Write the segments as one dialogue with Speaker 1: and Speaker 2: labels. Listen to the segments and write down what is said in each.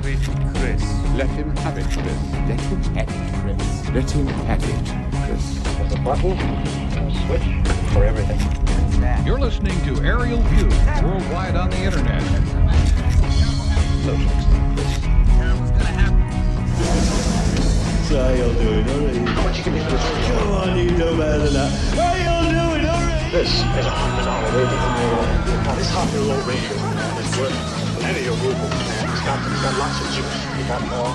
Speaker 1: Let him have it, Chris.
Speaker 2: Let him have it, Chris. Let him have it, Chris. Let him have it, Chris.
Speaker 3: There's a button, a switch for everything.
Speaker 4: You're listening to Aerial View, worldwide on the internet.
Speaker 5: So how y'all doing? All right.
Speaker 3: How much you give me for this?
Speaker 5: Come on, you know better than that. How y'all doing? All right.
Speaker 3: This is a hundred dollar radio. Now this hundred dollar radio man is worth plenty of rubles, man. It's got, it's got lots of juice. You got more.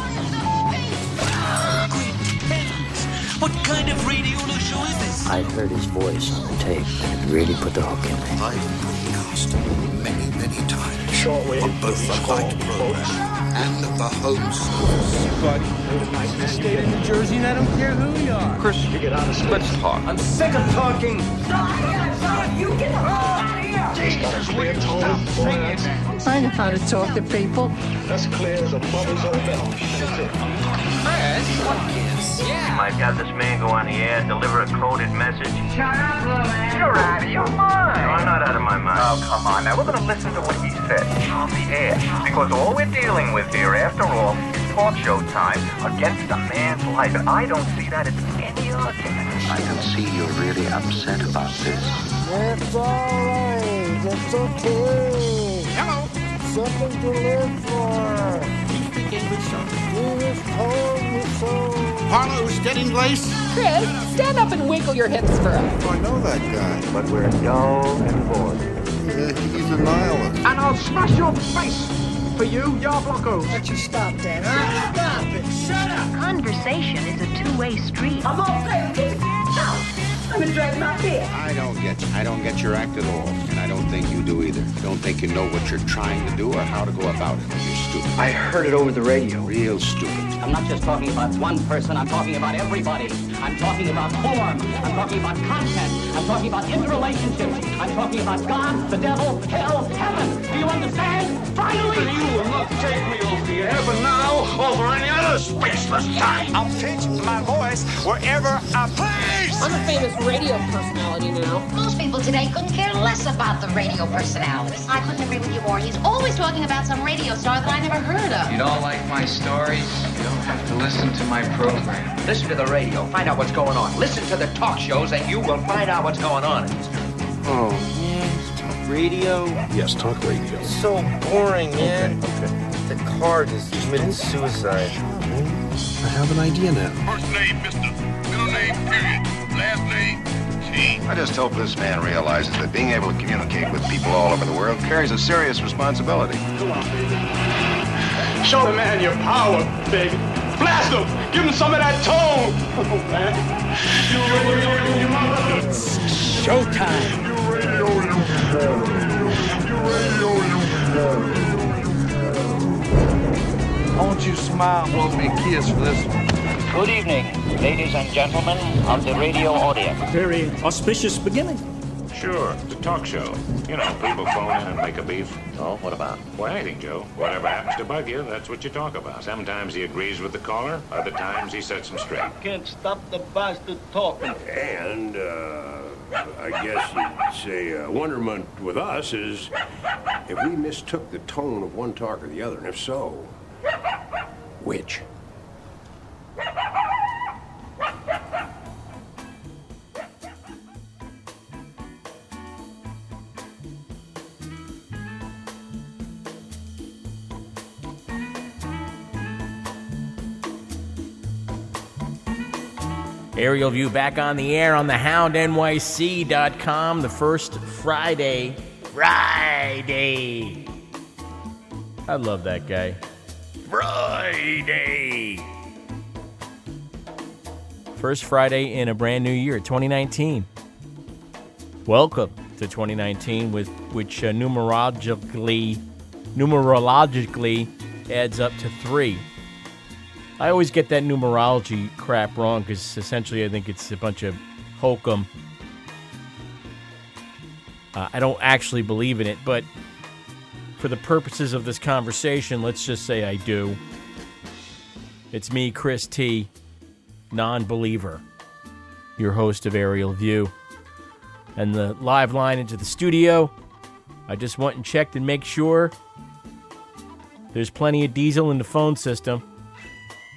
Speaker 6: What kind of radio show is this?
Speaker 7: I heard his voice on the tape, and it really put the hook in me.
Speaker 6: I've broadcast many, many times.
Speaker 3: Shortwave,
Speaker 6: On both the
Speaker 3: call,
Speaker 6: light program and the home service.
Speaker 1: But state of New Jersey, and I don't care who you are.
Speaker 4: Chris,
Speaker 3: You get out of space.
Speaker 4: let's talk.
Speaker 8: I'm sick of talking.
Speaker 9: You get the hell out of here!
Speaker 3: It's got a clear tone. Boy, that's,
Speaker 10: I know how to talk to people.
Speaker 3: That's clear as a mother's own milk. That's it.
Speaker 11: might have this man go on the air and deliver a coded message.
Speaker 9: Shut up, little man.
Speaker 11: You're out of your mind. No, I'm not out of my mind. Oh, come on. Now, we're going to listen to what he said on the air. Because all we're dealing with here, after all, is talk show time against a man's life. And I don't see that as any argument.
Speaker 7: I can see you're really upset about this.
Speaker 10: It's all right. It's okay.
Speaker 1: Hello.
Speaker 10: Something to live for.
Speaker 1: You speak English, son?
Speaker 10: Jesus told me so.
Speaker 1: Harlow's getting lace?
Speaker 12: Chris, stand up and wiggle your hips for us.
Speaker 2: I know that guy.
Speaker 3: But we're dull and bored.
Speaker 2: Uh, he's a nihilist.
Speaker 8: And I'll smash your face for you, Yar Blockos.
Speaker 10: Let you stop, Dan. Stop it. Shut up.
Speaker 9: Conversation is a two-way street.
Speaker 10: I'm all saying, get the out. I'm gonna drag my beer.
Speaker 2: I don't get you. I don't get your act at all. And I don't think you do either. Don't think you know what you're trying to do or how to go about it. You're stupid.
Speaker 8: I heard it over the radio.
Speaker 2: Real stupid.
Speaker 7: I'm not just talking about one person, I'm talking about everybody. I'm talking about form. I'm talking about content. I'm talking about interrelationships. I'm talking about God, the devil, hell, heaven. Do you understand? Finally!
Speaker 8: You will not take me off the air, but now over any other spaceless time.
Speaker 11: I'll pitch my voice wherever I please.
Speaker 12: I'm a famous radio personality now.
Speaker 9: Most people today couldn't care less about the radio personalities. I couldn't agree with you more. He's always talking about some radio star that I never heard of.
Speaker 8: You don't like my stories? You don't have to listen to my program. Listen to the radio. Find out what's going on. Listen to the talk shows, and you will find out what's going on.
Speaker 5: Oh, man. Talk radio?
Speaker 2: Yes, talk radio.
Speaker 5: So boring, man. Okay. The car just committed suicide.
Speaker 2: I have an idea now.
Speaker 6: First name, Mister. Middle name, period. Last name, T.
Speaker 11: I just hope this man realizes that being able to communicate with people all over the world carries a serious responsibility.
Speaker 8: Show the man your power, baby. Blast him. Give him some of that tone. Oh, man.
Speaker 1: Showtime.
Speaker 8: Won't you smile, blow me a kiss for this one?
Speaker 7: Good evening, ladies and gentlemen of the radio audience.
Speaker 1: Very auspicious beginning.
Speaker 11: Sure, it's a talk show. You know, people phone in and make a beef.
Speaker 7: Oh, what about?
Speaker 11: Well, anything, Joe. Whatever happens to bug you, that's what you talk about. Sometimes he agrees with the caller, other times he sets him straight.
Speaker 5: Can't stop the bastard talking.
Speaker 6: And, uh, I guess you'd say uh, wonderment with us is if we mistook the tone of one talk or the other, and if so, which?
Speaker 13: Aerial View back on the air on the houndnyc.com the first Friday. Friday. I love that guy. Friday. First Friday in a brand new year, 2019. Welcome to 2019, with which uh, numerologically, numerologically adds up to three. I always get that numerology crap wrong because essentially I think it's a bunch of hokum. Uh, I don't actually believe in it, but for the purposes of this conversation, let's just say I do. It's me, Chris T, non believer, your host of Aerial View. And the live line into the studio, I just went and checked and make sure There's plenty of diesel in the phone system.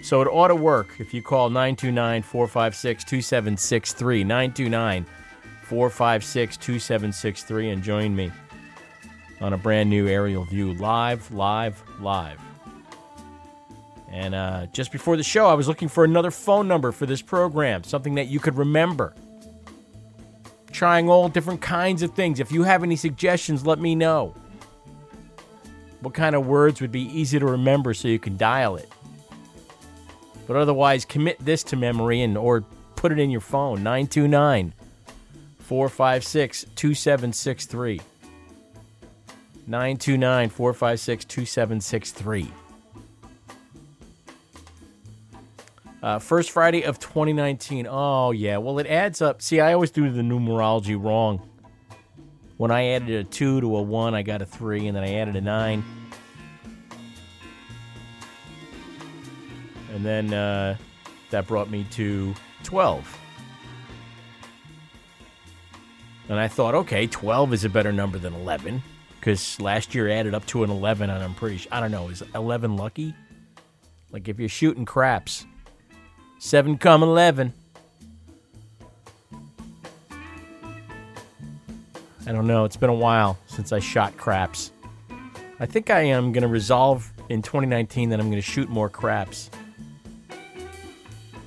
Speaker 13: So it ought to work if you call 929 456 2763. 929 456 2763 and join me on a brand new aerial view live, live, live. And uh, just before the show, I was looking for another phone number for this program, something that you could remember. Trying all different kinds of things. If you have any suggestions, let me know. What kind of words would be easy to remember so you can dial it? But otherwise, commit this to memory and or put it in your phone. 929 456 2763. 929 456 2763. Uh, first Friday of 2019. Oh, yeah. Well, it adds up. See, I always do the numerology wrong. When I added a 2 to a 1, I got a 3, and then I added a 9. And then uh, that brought me to 12. And I thought, okay, 12 is a better number than 11 because last year added up to an 11, and I'm pretty sure, I don't know, is 11 lucky? Like if you're shooting craps, 7 come 11. I don't know, it's been a while since I shot craps. I think I am going to resolve in 2019 that I'm going to shoot more craps.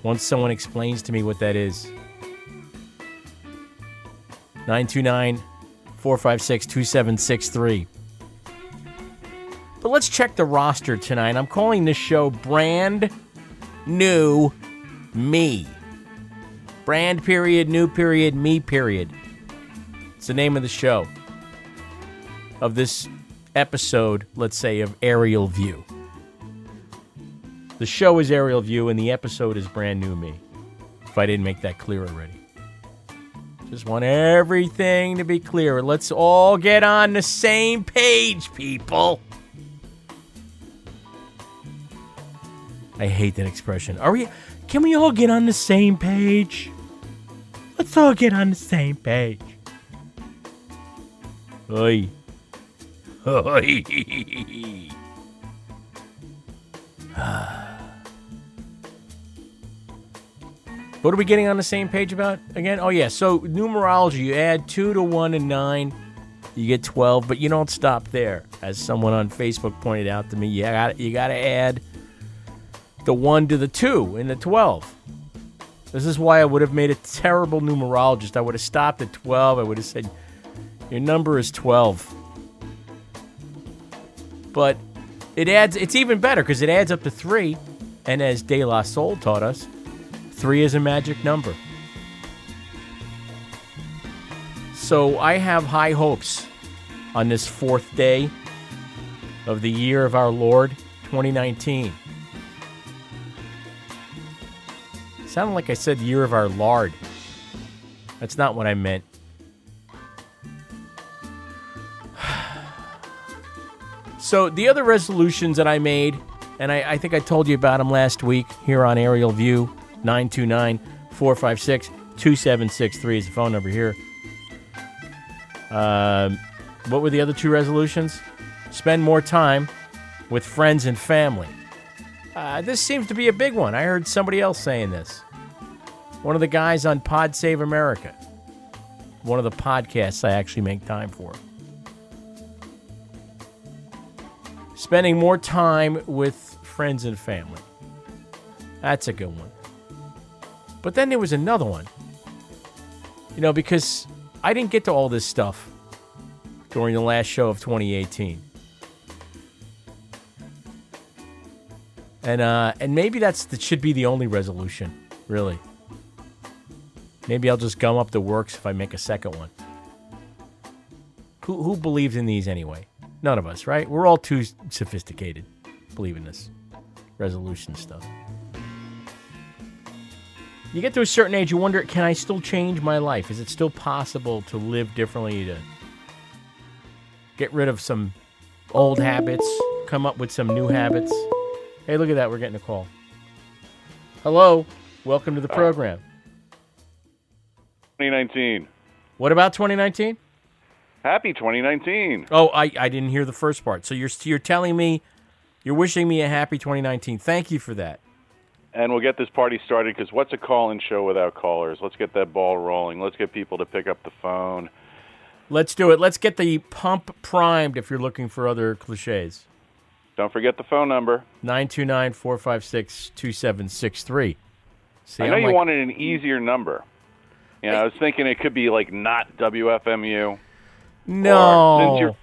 Speaker 13: Once someone explains to me what that is. 929 456 2763. But let's check the roster tonight. I'm calling this show Brand New Me. Brand period, new period, me period. It's the name of the show. Of this episode, let's say, of Aerial View. The show is Aerial View and the episode is Brand New Me. If I didn't make that clear already. Just want everything to be clear. Let's all get on the same page, people. I hate that expression. Are we can we all get on the same page? Let's all get on the same page. Oi. Oi. What are we getting on the same page about again? Oh yeah, so numerology, you add 2 to 1 and 9, you get 12, but you don't stop there. As someone on Facebook pointed out to me, you got you got to add the 1 to the 2 in the 12. This is why I would have made a terrible numerologist. I would have stopped at 12. I would have said your number is 12. But it adds it's even better because it adds up to 3 and as De La Soul taught us, Three is a magic number. So I have high hopes on this fourth day of the year of our Lord 2019. Sounded like I said year of our Lord. That's not what I meant. So the other resolutions that I made, and I, I think I told you about them last week here on Aerial View, 929 456 2763 is the phone number here. Um, what were the other two resolutions? Spend more time with friends and family. Uh, this seems to be a big one. I heard somebody else saying this. One of the guys on Pod Save America, one of the podcasts I actually make time for. Spending more time with friends and family. That's a good one. But then there was another one. You know, because I didn't get to all this stuff during the last show of 2018. And uh, and maybe that's that should be the only resolution, really. Maybe I'll just gum up the works if I make a second one. Who who believes in these anyway? None of us, right? We're all too sophisticated believe in this resolution stuff. You get to a certain age, you wonder, can I still change my life? Is it still possible to live differently, to get rid of some old habits, come up with some new habits? Hey, look at that. We're getting a call. Hello. Welcome to the uh, program.
Speaker 14: 2019.
Speaker 13: What about 2019?
Speaker 14: Happy 2019.
Speaker 13: Oh, I, I didn't hear the first part. So you're you're telling me You're wishing me a happy 2019. Thank you for that.
Speaker 14: And we'll get this party started because what's a call-in show without callers? Let's get that ball rolling. Let's get people to pick up the phone.
Speaker 13: Let's do it. Let's get the pump primed if you're looking for other cliches.
Speaker 14: Don't forget the phone number.
Speaker 13: 929 456 2763.
Speaker 14: I know you wanted an easier number. You know, I was thinking it could be like not WFMU.
Speaker 13: No.
Speaker 14: Or since you're,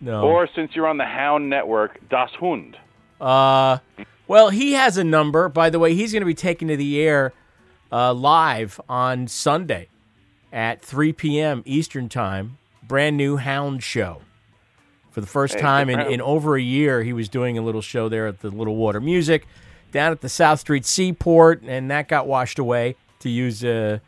Speaker 13: No.
Speaker 14: Or since you're on the Hound Network, Das Hund.
Speaker 13: Uh, well, he has a number. By the way, he's going to be taken to the air uh, live on Sunday at 3 p.m. Eastern Time. Brand new Hound show. For the first
Speaker 14: Hey,
Speaker 13: time in, in over a year, he was doing a little show there at the Little Water Music down at the South Street Seaport, and that got washed away, to use, uh,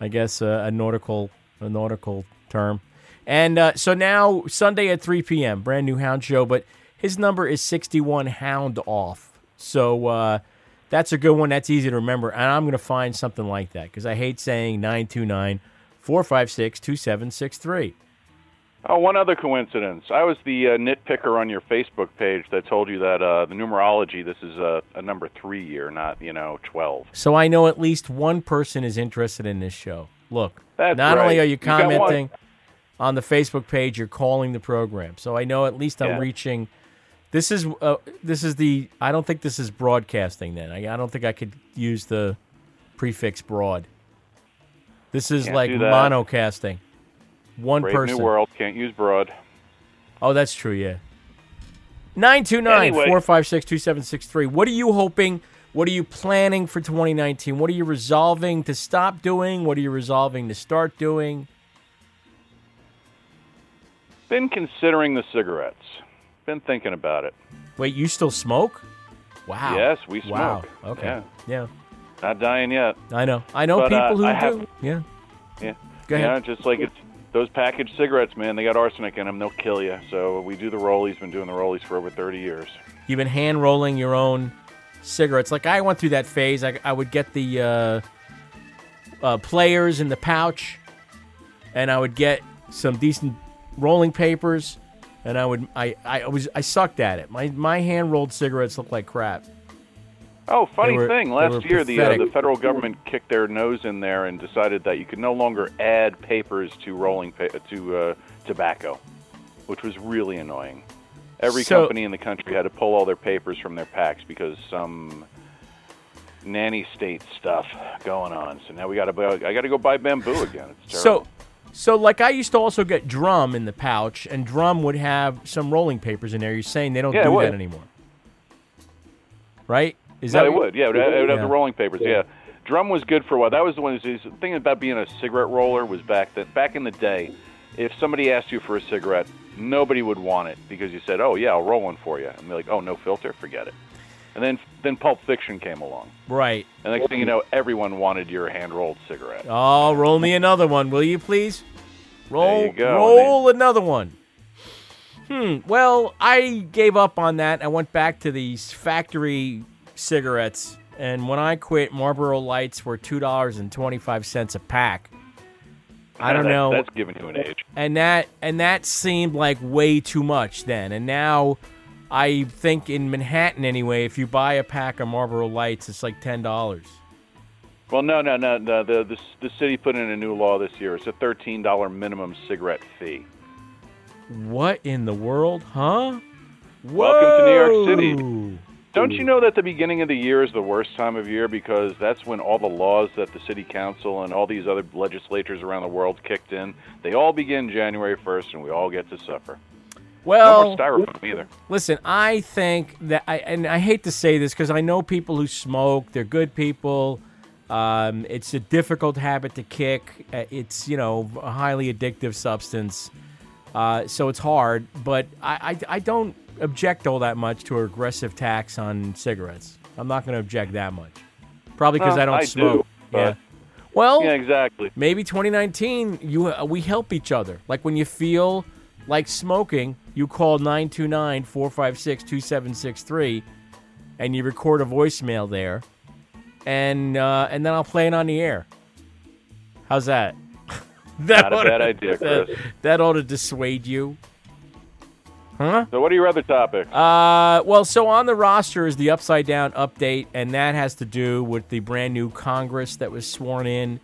Speaker 13: I guess, uh, a nautical a nautical term. And uh, so now Sunday at 3 p.m. brand new Hound show, but his number is 61 Hound off. So uh, that's a good one. That's easy to remember, and I'm going to find something like that because I hate saying 929 456 2763.
Speaker 14: Oh, one other coincidence. I was the uh, nitpicker on your Facebook page that told you that uh, the numerology, this is a, a number three year, not, you know, 12.
Speaker 13: So I know at least one person is interested in this show. Look,
Speaker 14: That's
Speaker 13: not only are you
Speaker 14: You
Speaker 13: commenting on the Facebook page, you're calling the program. So I know at least I'm
Speaker 14: Yeah.
Speaker 13: reaching. This is uh, this is the. I don't think this is broadcasting. Then I, I don't think I could use the prefix broad. This is
Speaker 14: Can't
Speaker 13: like monocasting. One
Speaker 14: Brave
Speaker 13: person.
Speaker 14: New World, can't use broad.
Speaker 13: Oh, that's true, yeah. 929-456-2763. What are you hoping? What are you planning for 2019? What are you resolving to stop doing? What are you resolving to start doing?
Speaker 14: Been considering the cigarettes. Been thinking about it.
Speaker 13: Wait, you still smoke? Wow.
Speaker 14: Yes, we smoke. Wow.
Speaker 13: Okay.
Speaker 14: Yeah.
Speaker 13: Yeah.
Speaker 14: Not dying yet.
Speaker 13: I know. I know
Speaker 14: But, uh,
Speaker 13: people who
Speaker 14: I
Speaker 13: do.
Speaker 14: have-
Speaker 13: yeah.
Speaker 14: Yeah.
Speaker 13: Go ahead.
Speaker 14: Yeah, just like it's those packaged cigarettes, man. They got arsenic in them. They'll kill you. So we do the rollies. Been doing the rollies for over 30 years.
Speaker 13: You've been hand rolling your own cigarettes. Like I went through that phase. I, I would get the uh, uh, players in the pouch, and I would get some decent rolling papers, and I would I, I was I sucked at it. My my hand rolled cigarettes look like crap.
Speaker 14: Oh, funny
Speaker 13: were-
Speaker 14: thing. Last year, the uh, the federal government kicked their nose in there and decided that you could no longer add papers to rolling pa- to uh, tobacco, which was really annoying. Every
Speaker 13: So-
Speaker 14: company in the country had to pull all their papers from their packs because some nanny state stuff going on. So now we got to I got to go buy Bambu again. It's terrible.
Speaker 13: So, so like I used to also get drum in the pouch, and drum would have some rolling papers in there. You're saying they don't
Speaker 14: Yeah,
Speaker 13: do that anymore, right? Is
Speaker 14: no,
Speaker 13: that
Speaker 14: it would. Yeah, it would, it would have
Speaker 13: Yeah.
Speaker 14: the rolling papers. Yeah. Drum was good for a while. That was the one. The thing about being a cigarette roller was back that back in the day, if somebody asked you for a cigarette, nobody would want it because you said, "Oh yeah, I'll roll one for you," and they're like, "Oh, no filter, forget it." And then then Pulp Fiction came along,
Speaker 13: right?
Speaker 14: and next thing you know, everyone wanted your hand rolled cigarette.
Speaker 13: Oh, roll me another one, will you please? Roll,
Speaker 14: There you go.
Speaker 13: roll another one. Hmm. Well, I gave up on that. I went back to these factory cigarettes, and when I quit, Marlboro Lights were two dollars and twenty five cents a pack. I don't
Speaker 14: That-
Speaker 13: know.
Speaker 14: That's giving you an age.
Speaker 13: and that and that seemed like way too much then. And now, I think in Manhattan anyway, if you buy a pack of Marlboro Lights, it's like ten dollars.
Speaker 14: Well, no, no, no, no. The, the the city put in a new law this year. It's a thirteen dollar minimum cigarette fee.
Speaker 13: What in the world, huh?
Speaker 14: Welcome to New York City. Don't you know that the beginning of the year is the worst time of year because that's when all the laws that the city council and all these other legislatures around the world kicked in? They all begin January 1st, and we all get to suffer.
Speaker 13: Well,
Speaker 14: no styrofoam either.
Speaker 13: Listen, I think that I and I hate to say this because I know people who smoke. They're good people. Um, it's a difficult habit to kick. Uh, It's you know a highly addictive substance, uh, so it's hard. But I, I I don't object all that much to an aggressive tax on cigarettes. I'm not going to object that much. Probably because
Speaker 14: Well,
Speaker 13: I don't
Speaker 14: I
Speaker 13: smoke.
Speaker 14: but-
Speaker 13: yeah. Well,
Speaker 14: yeah, exactly.
Speaker 13: maybe 2019 you uh, we help each other like when you feel like smoking you call 929-456-2763 and you record a voicemail there and uh, and then i'll play it on the air how's that
Speaker 14: Not a bad idea,
Speaker 13: that, that ought to dissuade you Huh?
Speaker 14: So, what are your other topics?
Speaker 13: Uh, well, so on the roster is the upside down update, and that has to do with the brand new Congress that was sworn in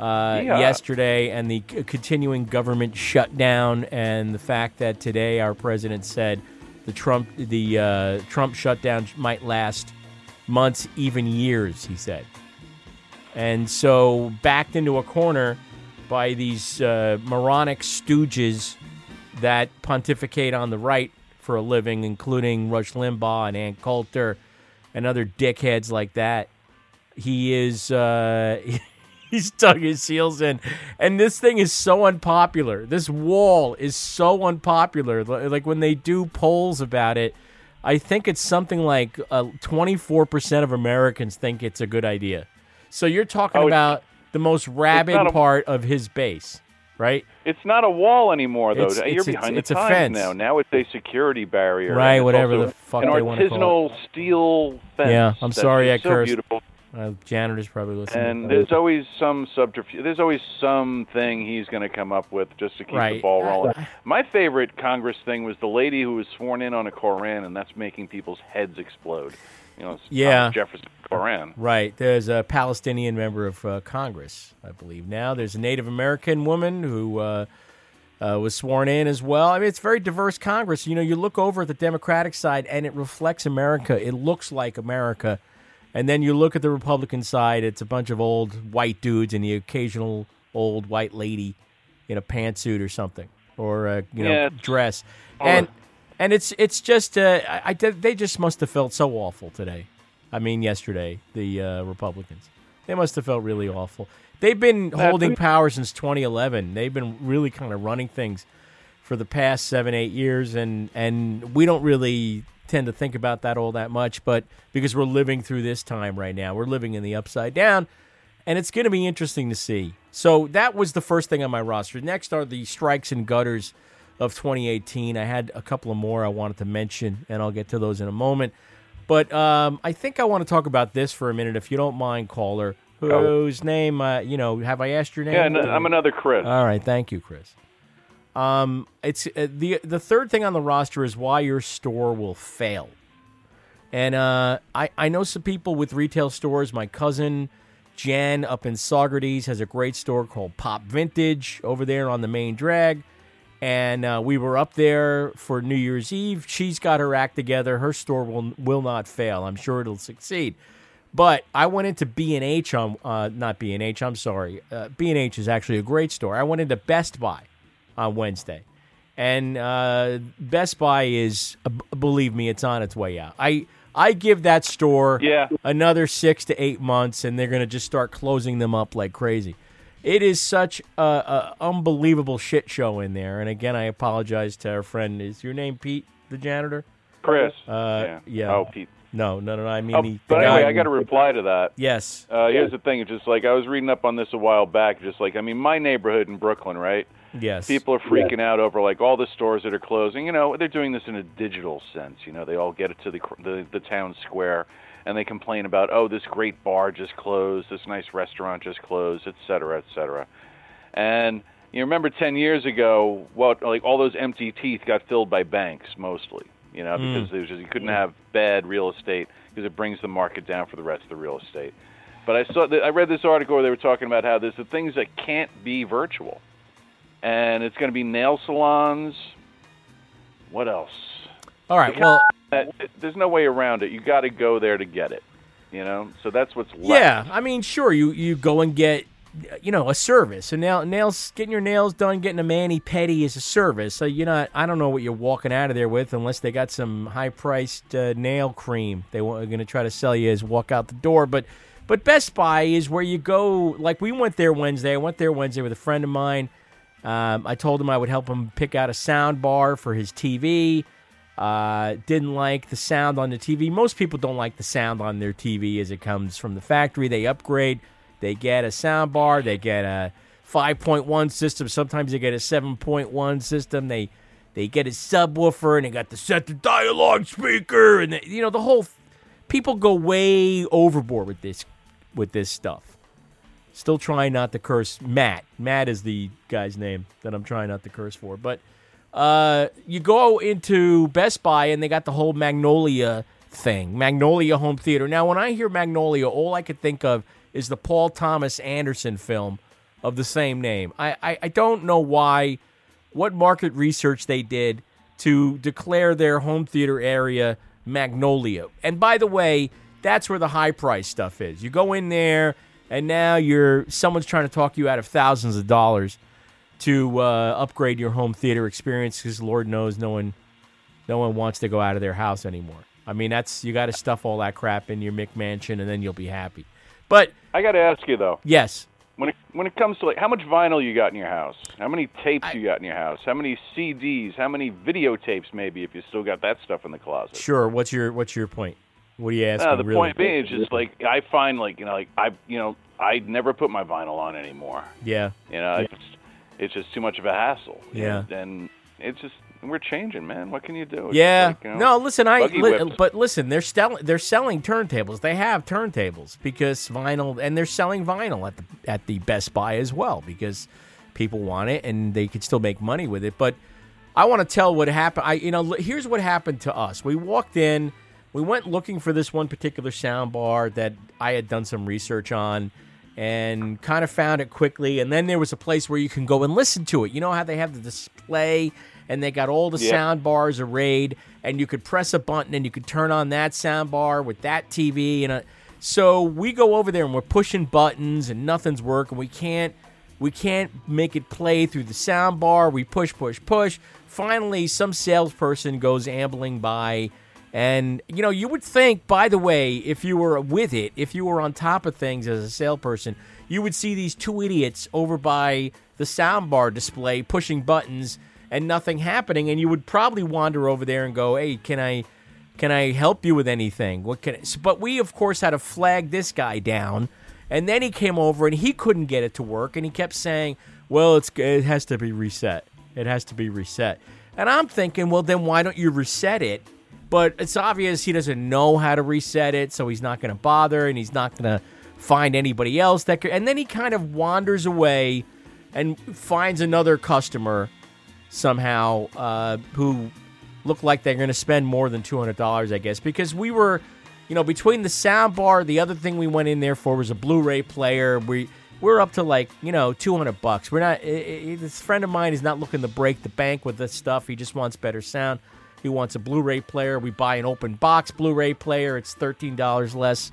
Speaker 13: uh,
Speaker 14: Yeah.
Speaker 13: yesterday, and the c- continuing government shutdown, and the fact that today our president said the Trump the uh, Trump shutdown might last months, even years. He said, and so backed into a corner by these uh, moronic stooges that pontificate on the right for a living, including Rush Limbaugh and Ann Coulter and other dickheads like that. He is uh, he's dug his heels in, and this thing is so unpopular. This wall is so unpopular. Like when they do polls about it, I think it's something like twenty four percent of Americans think it's a good idea. So you're talking
Speaker 14: Oh,
Speaker 13: about the most rabid
Speaker 14: a-
Speaker 13: part of his base, right?
Speaker 14: It's not a wall anymore, though.
Speaker 13: It's-
Speaker 14: You're
Speaker 13: it's-
Speaker 14: behind
Speaker 13: it's
Speaker 14: the
Speaker 13: a
Speaker 14: times
Speaker 13: fence.
Speaker 14: now. Now it's a security barrier.
Speaker 13: Right, whatever the fuck
Speaker 14: an
Speaker 13: they wanna call it.
Speaker 14: artisanal steel fence.
Speaker 13: Yeah, I'm sorry I
Speaker 14: so
Speaker 13: cursed.
Speaker 14: Beautiful.
Speaker 13: Uh, janitor's probably listening.
Speaker 14: And there's always some subterfuge. There's always something he's going to come up with just to keep the ball rolling. My favorite Congress thing was the lady who was sworn in on a Koran, and that's making people's heads explode. You know,
Speaker 13: Yeah.
Speaker 14: Thomas Jefferson Koran.
Speaker 13: Right. There's a Palestinian member of uh, Congress, I believe. Now there's a Native American woman who uh, uh, was sworn in as well. I mean, it's very diverse Congress. You know, you look over at the Democratic side, and it reflects America. It looks like America. And then you look at the Republican side, it's a bunch of old white dudes and the occasional old white lady in a pantsuit or something, or a you know
Speaker 14: Yeah,
Speaker 13: dress. And and it's it's just uh, I, I they just must have felt so awful today. I mean, yesterday the uh, Republicans they must have felt really awful. They've been holding power since 2011. They've been really kind of running things for the past seven eight years, and and we don't really tend to think about that all that much, but because we're living through this time right now, we're living in the upside down, and it's going to be interesting to see. So that was the first thing on my roster. Next are the strikes and gutters of 2018. I had a couple of more I wanted to mention, and I'll get to those in a moment. But um, I think I want to talk about this for a minute, if you don't mind, caller. Whose name? Uh, you know, have I asked your name?
Speaker 14: Yeah, and I'm another Chris.
Speaker 13: All right, thank you, Chris. Um, it's uh, the the third thing on the roster is why your store will fail. And uh, I I know some people with retail stores. My cousin Jan up in Saugerties has a great store called Pop Vintage over there on the main drag. And uh, we were up there for New Year's Eve. She's got her act together. Her store will will not fail. I'm sure it'll succeed. But I went into B and H on uh, not B and H. I'm sorry. Uh, B and H is actually a great store. I went into Best Buy on Wednesday, and uh, Best Buy is uh, believe me, it's on its way out. I I give that store
Speaker 14: Yeah.
Speaker 13: another six to eight months, and they're going to just start closing them up like crazy. It is such a, a unbelievable shit show in there. And again, I apologize to our friend. Is your name Pete, the janitor?
Speaker 14: Chris.
Speaker 13: Uh,
Speaker 14: yeah.
Speaker 13: yeah.
Speaker 14: Oh, Pete.
Speaker 13: No, no, no. I mean,
Speaker 14: Oh,
Speaker 13: the, the
Speaker 14: but
Speaker 13: guy
Speaker 14: anyway, I got to reply to that.
Speaker 13: Yes.
Speaker 14: Uh, here's the thing. It's just like I was reading up on this a while back. Just like I mean, my neighborhood in Brooklyn, right?
Speaker 13: Yes.
Speaker 14: People are freaking out over like all the stores that are closing. You know, they're doing this in a digital sense. You know, they all get it to the the, the town square, and they complain about oh, this great bar just closed, this nice restaurant just closed, et cetera, et cetera. And you remember 10 years ago, what like all those empty teeth got filled by banks mostly. You know,
Speaker 15: Mm.
Speaker 14: because was just, you couldn't have bad real estate because it brings the market down for the rest of the real estate. But I saw that I read this article where they were talking about how there's the things that can't be virtual, and it's going to be nail salons. What else?
Speaker 13: All right. Well,
Speaker 14: That, there's no way around it. You got to go there to get it. You know, so that's what's left.
Speaker 13: Yeah, I mean, sure, you you go and get, you know, a service, and nail, nails, getting your nails done, getting a mani pedi is a service. So you're not, I don't know what you're walking out of there with, unless they got some high priced uh, nail cream they are going to try to sell you as walk out the door. But but Best Buy is where you go. Like we went there Wednesday. I went there Wednesday with a friend of mine. Um, I told him I would help him pick out a sound bar for his TV. Uh, didn't like the sound on the TV. Most people don't like the sound on their TV as it comes from the factory. They upgrade. They get a sound bar. They get a 5.1 system. Sometimes they get a 7.1 system. They they get a subwoofer and they got the set the dialogue speaker and they, you know the whole. People go way overboard with this with this stuff. Still trying not to curse Matt. Matt is the guy's name that I'm trying not to curse for. But Uh, you go into Best Buy and they got the whole Magnolia thing, Magnolia Home Theater. Now, when I hear Magnolia, all I could think of is the Paul Thomas Anderson film of the same name. I, I, I don't know why, what market research they did to declare their home theater area Magnolia. And by the way, that's where the high price stuff is. You go in there, and now you're someone's trying to talk you out of thousands of dollars to uh, upgrade your home theater experience because Lord knows no one, no one wants to go out of their house anymore. I mean, that's you got to stuff all that crap in your McMansion, and then you'll be happy. But
Speaker 14: I got to ask you though.
Speaker 13: yes,
Speaker 14: When it when it comes to like how much vinyl you got in your house, how many tapes you got in your house, how many CDs, how many videotapes maybe if you still got that stuff in the closet.
Speaker 13: sure. What's your what's your point? What do you ask?
Speaker 14: No, the
Speaker 13: really?
Speaker 14: point being is just like I find like you know like I you know I never put my vinyl on anymore.
Speaker 13: Yeah.
Speaker 14: You know it's it's just too much of a hassle.
Speaker 13: Yeah.
Speaker 14: and it's just we're changing, man. What can you do? It's
Speaker 13: Yeah.
Speaker 14: like, you know,
Speaker 13: no, listen, I li- but listen, they're selling they're selling turntables. They have turntables because vinyl and they're selling vinyl at the at the Best Buy as well because people want it and they could still make money with it. But I want to tell what happened. I you know, here's what happened to us. We walked in, we went looking for this one particular sound bar that I had done some research on and kind of found it quickly. And then there was a place where you can go and listen to it. You know how they have the display and they got all the
Speaker 15: Yeah.
Speaker 13: sound bars arrayed, and you could press a button and you could turn on that sound bar with that TV. And a, so we go over there and we're pushing buttons and nothing's working. We can't. We can't make it play through the sound bar. We push, push, push. Finally, some salesperson goes ambling by and you know, you would think, by the way, if you were with it, if you were on top of things as a salesperson, you would see these two idiots over by the soundbar display pushing buttons and nothing happening, and you would probably wander over there and go, "Hey, can I, can I help you with anything? What can?" I? But we, of course, had to flag this guy down, and then he came over and he couldn't get it to work, and he kept saying, "Well, it's it has to be reset. It has to be reset." And I'm thinking, well, then why don't you reset it? But it's obvious he doesn't know how to reset it, so he's not going to bother, and he's not going to find anybody else that could. And then he kind of wanders away and finds another customer somehow uh, who looked like they're going to spend more than two hundred dollars, I guess, because we were, you know, between the sound bar, the other thing we went in there for was a Blu-ray player. We we're up to like you know two hundred bucks. We're not. i i this friend of mine is not looking to break the bank with this stuff. He just wants better sound. He wants a Blu-ray player. We buy an open box Blu-ray player. It's thirteen dollars less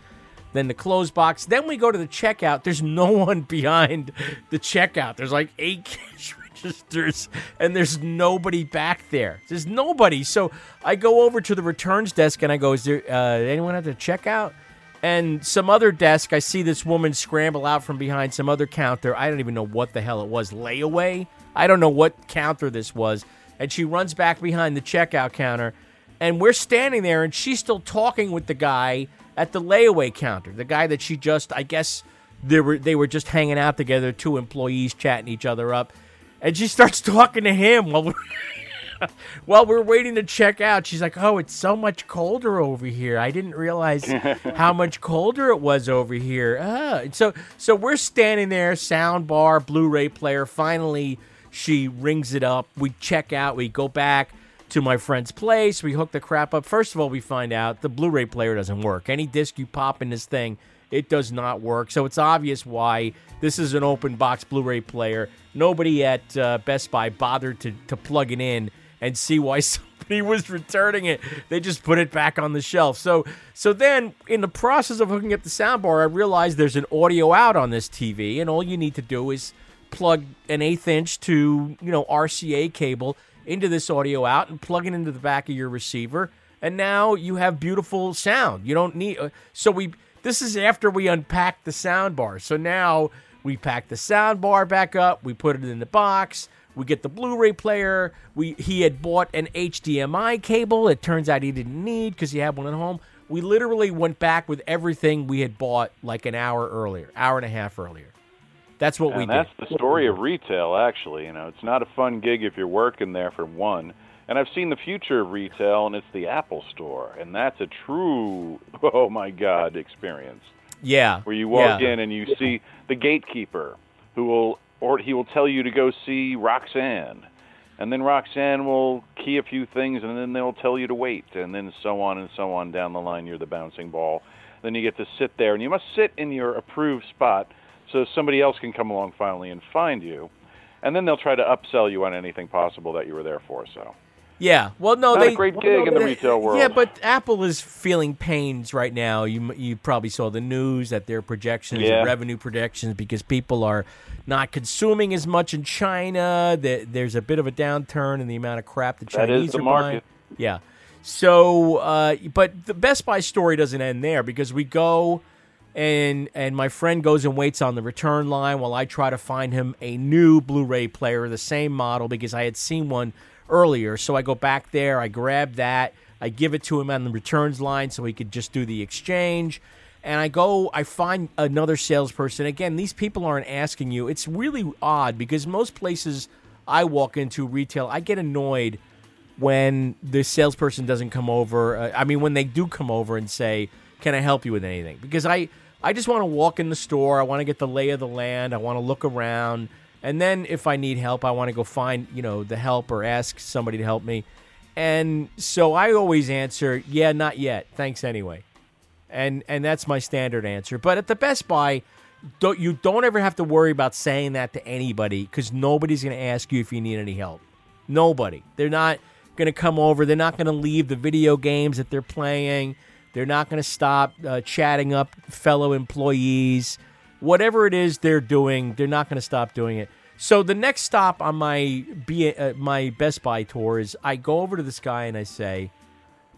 Speaker 13: than the closed box. Then we go to the checkout. There's no one behind the checkout. There's like eight cash registers, and there's nobody back there. There's nobody. So I go over to the returns desk and I go, "Is there uh, anyone at the checkout?" And some other desk, I see this woman scramble out from behind some other counter. I don't even know what the hell it was. Layaway? I don't know what counter this was. And she runs back behind the checkout counter. And we're standing there, and she's still talking with the guy at the layaway counter. The guy that she just, I guess, they were they were just hanging out together, two employees chatting each other up. And she starts talking to him while we're while we're waiting to check out, she's like, "Oh, it's so much colder over here. I didn't realize how much colder it was over here." Ah. And so, so we're standing there, sound bar, Blu-ray player. Finally, she rings it up. We check out. We go back to my friend's place. We hook the crap up. First of all, we find out the Blu-ray player doesn't work. Any disc you pop in this thing, it does not work. So it's obvious why this is an open box Blu-ray player. Nobody at uh, Best Buy bothered to to plug it in and see why somebody was returning it. They just put it back on the shelf. So so then in the process of hooking up the soundbar, I realized there's an audio out on this TV, and all you need to do is plug an eighth inch to you know RCA cable into this audio out and plug it into the back of your receiver, and now you have beautiful sound. You don't need uh, so we. This is after we unpacked the sound bar. So now we pack the sound bar back up. We put it in the box. We get the Blu-ray player. We he had bought an HDMI cable. It turns out he didn't need because he had one at home. We literally went back with everything we had bought like an hour earlier, hour and a half earlier. That's what we
Speaker 14: and
Speaker 13: did.
Speaker 14: that's the story of retail, actually. You know, it's not a fun gig if you're working there for one. And I've seen the future of retail, and it's the Apple Store, and that's a true, oh my God, experience.
Speaker 13: Yeah.
Speaker 14: Where you walk
Speaker 13: yeah.
Speaker 14: in and you see the gatekeeper, who will, or he will tell you to go see Roxanne, and then Roxanne will key a few things, and then they'll tell you to wait, and then so on and so on down the line. You're the bouncing ball. Then you get to sit there, and you must sit in your approved spot so somebody else can come along finally and find you, and then they'll try to upsell you on anything possible that you were there for. So.
Speaker 13: Yeah. Well, no,
Speaker 14: Not a
Speaker 13: they
Speaker 14: great gig in the
Speaker 13: they-
Speaker 14: retail world.
Speaker 13: Yeah, but Apple is feeling pains right now. You you probably saw the news that their projections,
Speaker 14: Yeah.
Speaker 13: revenue projections, because people are not consuming as much in China. That there's a bit of a downturn in the amount of crap the
Speaker 14: That is
Speaker 13: Chinese
Speaker 14: the
Speaker 13: are
Speaker 14: market.
Speaker 13: buying. Yeah. So, uh, but the Best Buy story doesn't end there because we go and and my friend goes and waits on the return line while I try to find him a new Blu-ray player, the same model because I had seen one earlier. So I go back there, I grab that, I give it to him on the returns line so he could just do the exchange. And I go, I find another salesperson. Again, these people aren't asking you. It's really odd because most places I walk into retail, I get annoyed when the salesperson doesn't come over. Uh, I mean, when they do come over and say, "Can I help you with anything?" Because I, I just want to walk in the store. I want to get the lay of the land. I want to look around, and then if I need help, I want to go find you know the help or ask somebody to help me. And so I always answer, "Yeah, not yet. Thanks anyway." And and that's my standard answer. But at the Best Buy, don't you don't ever have to worry about saying that to anybody because nobody's going to ask you if you need any help. Nobody. They're not going to come over. They're not going to leave the video games that they're playing. They're not going to stop uh, chatting up fellow employees. Whatever it is they're doing, they're not going to stop doing it. So the next stop on my B, uh, my Best Buy tour is I go over to this guy and I say,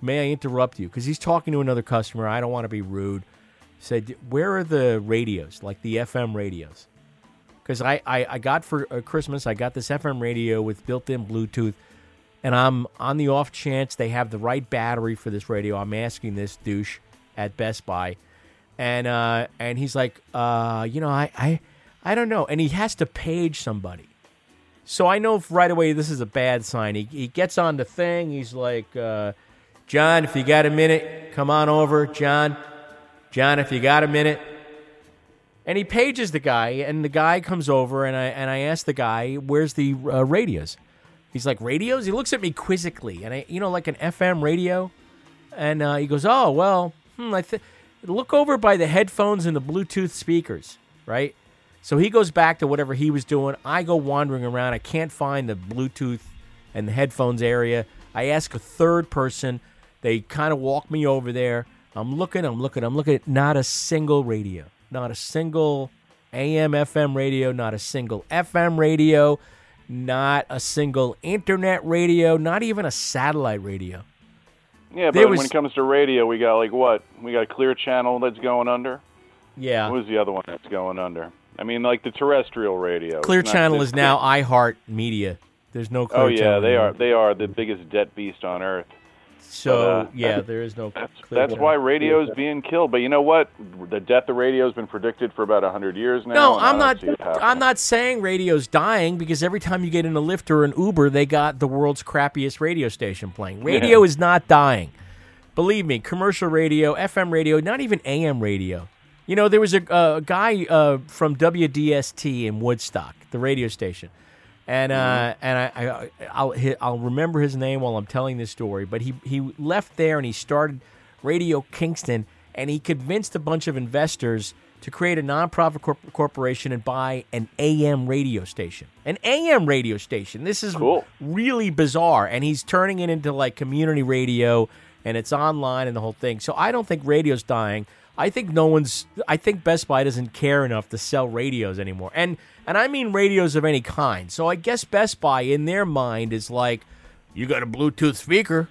Speaker 13: "May I interrupt you?" Because he's talking to another customer. I don't want to be rude. Said, "Where are the radios, like the FM radios?" Because I, I I got for uh, Christmas I got this FM radio with built-in Bluetooth, and I'm on the off chance they have the right battery for this radio. I'm asking this douche at Best Buy, and uh, and he's like, uh, you know, I, I I don't know, and he has to page somebody. So I know right away this is a bad sign. He, he gets on the thing. He's like, uh, John, if you got a minute, come on over. John, John, if you got a minute. And he pages the guy, and the guy comes over, and I and I ask the guy, "Where's the uh, radios?" He's like, "Radios." He looks at me quizzically, and I, you know, like an FM radio, and uh, he goes, "Oh well, hmm, I th- look over by the headphones and the Bluetooth speakers, right?" So he goes back to whatever he was doing. I go wandering around. I can't find the Bluetooth and the headphones area. I ask a third person. They kind of walk me over there. I'm looking, I'm looking, I'm looking at not a single radio, not a single AM, FM radio, not a single FM radio, not a single internet radio, not even a satellite radio.
Speaker 14: Yeah, but
Speaker 13: was-
Speaker 14: when it comes to radio, we got like what? We got Clear Channel that's going under.
Speaker 13: Yeah.
Speaker 14: What was the other one that's going under? I mean, like the terrestrial radio.
Speaker 13: Clear Channel is now iHeart Media. There's no oh, Clear
Speaker 14: Oh yeah,
Speaker 13: Channel
Speaker 14: they
Speaker 13: anymore.
Speaker 14: are. They are the biggest debt beast on earth.
Speaker 13: So
Speaker 14: But, uh,
Speaker 13: yeah, there is no.
Speaker 14: That's, that's why radio is being killed. But you know what? The death of radio has been predicted for about hundred years now.
Speaker 13: No, I'm not.
Speaker 14: see it happening.
Speaker 13: I'm not saying radio's dying because every time you get in a Lyft or an Uber, they got the world's crappiest radio station playing. Radio
Speaker 14: Yeah.
Speaker 13: is not dying. Believe me, commercial radio, FM radio, not even AM radio. You know, there was a, a guy uh, from WDST in Woodstock, the radio station, and uh, and I, I I'll hi- I'll remember his name while I'm telling this story. But he he left there and he started Radio Kingston, and he convinced a bunch of investors to create a nonprofit corp- corporation and buy an AM radio station. An AM radio station. This is really bizarre, and he's turning it into like community radio, and it's online and the whole thing. So I don't think radio's dying. I think no one's. I think Best Buy doesn't care enough to sell radios anymore, and and I mean radios of any kind. So I guess Best Buy, in their mind, is like, you got a Bluetooth speaker,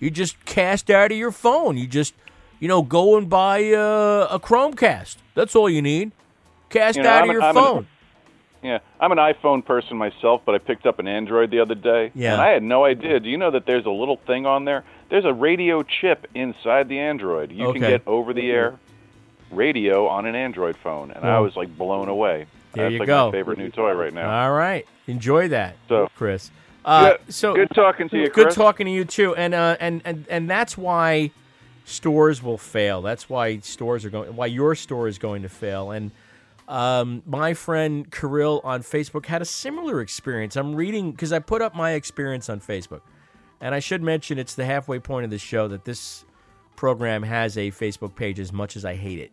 Speaker 13: you just cast out of your phone. You just, you know, go and buy uh, a Chromecast. That's all you need. Cast
Speaker 14: You know,
Speaker 13: out
Speaker 14: I'm
Speaker 13: of your
Speaker 14: an-
Speaker 13: phone.
Speaker 14: Yeah, I'm an iPhone person myself, but I picked up an Android the other day,
Speaker 13: Yeah.
Speaker 14: and I had no idea. Do you know that there's a little thing on there? There's a radio chip inside the Android. You can get over-the-air radio on an Android phone, and I was like blown away.
Speaker 13: there
Speaker 14: That's
Speaker 13: you
Speaker 14: like
Speaker 13: go.
Speaker 14: my favorite new toy right now.
Speaker 13: All right, enjoy that,
Speaker 14: So-
Speaker 13: Chris. Uh,
Speaker 14: Good-
Speaker 13: so
Speaker 14: good talking to you,
Speaker 13: Good talking to you too, and uh, and and and that's why stores will fail. That's why stores are going. Why your store is going to fail. And Um, my friend Kirill on Facebook had a similar experience. I'm reading because I put up my experience on Facebook. And I should mention it's the halfway point of the show that this program has a Facebook page as much as I hate it.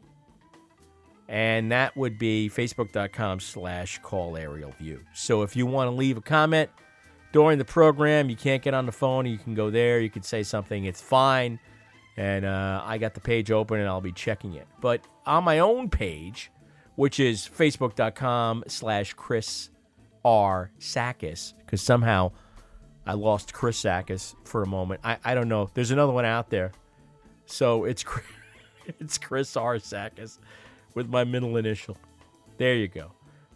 Speaker 13: And that would be facebook.com slash call aerial view. So if you want to leave a comment during the program, you can't get on the phone, you can go there, you can say something, it's fine. And uh, I got the page open and I'll be checking it. But on my own page, which is facebook.com slash Chris R. Tsakis, because somehow I lost Chris Tsakis for a moment. I, I don't know. There's another one out there. So it's it's Chris R. Tsakis with my middle initial. There you go.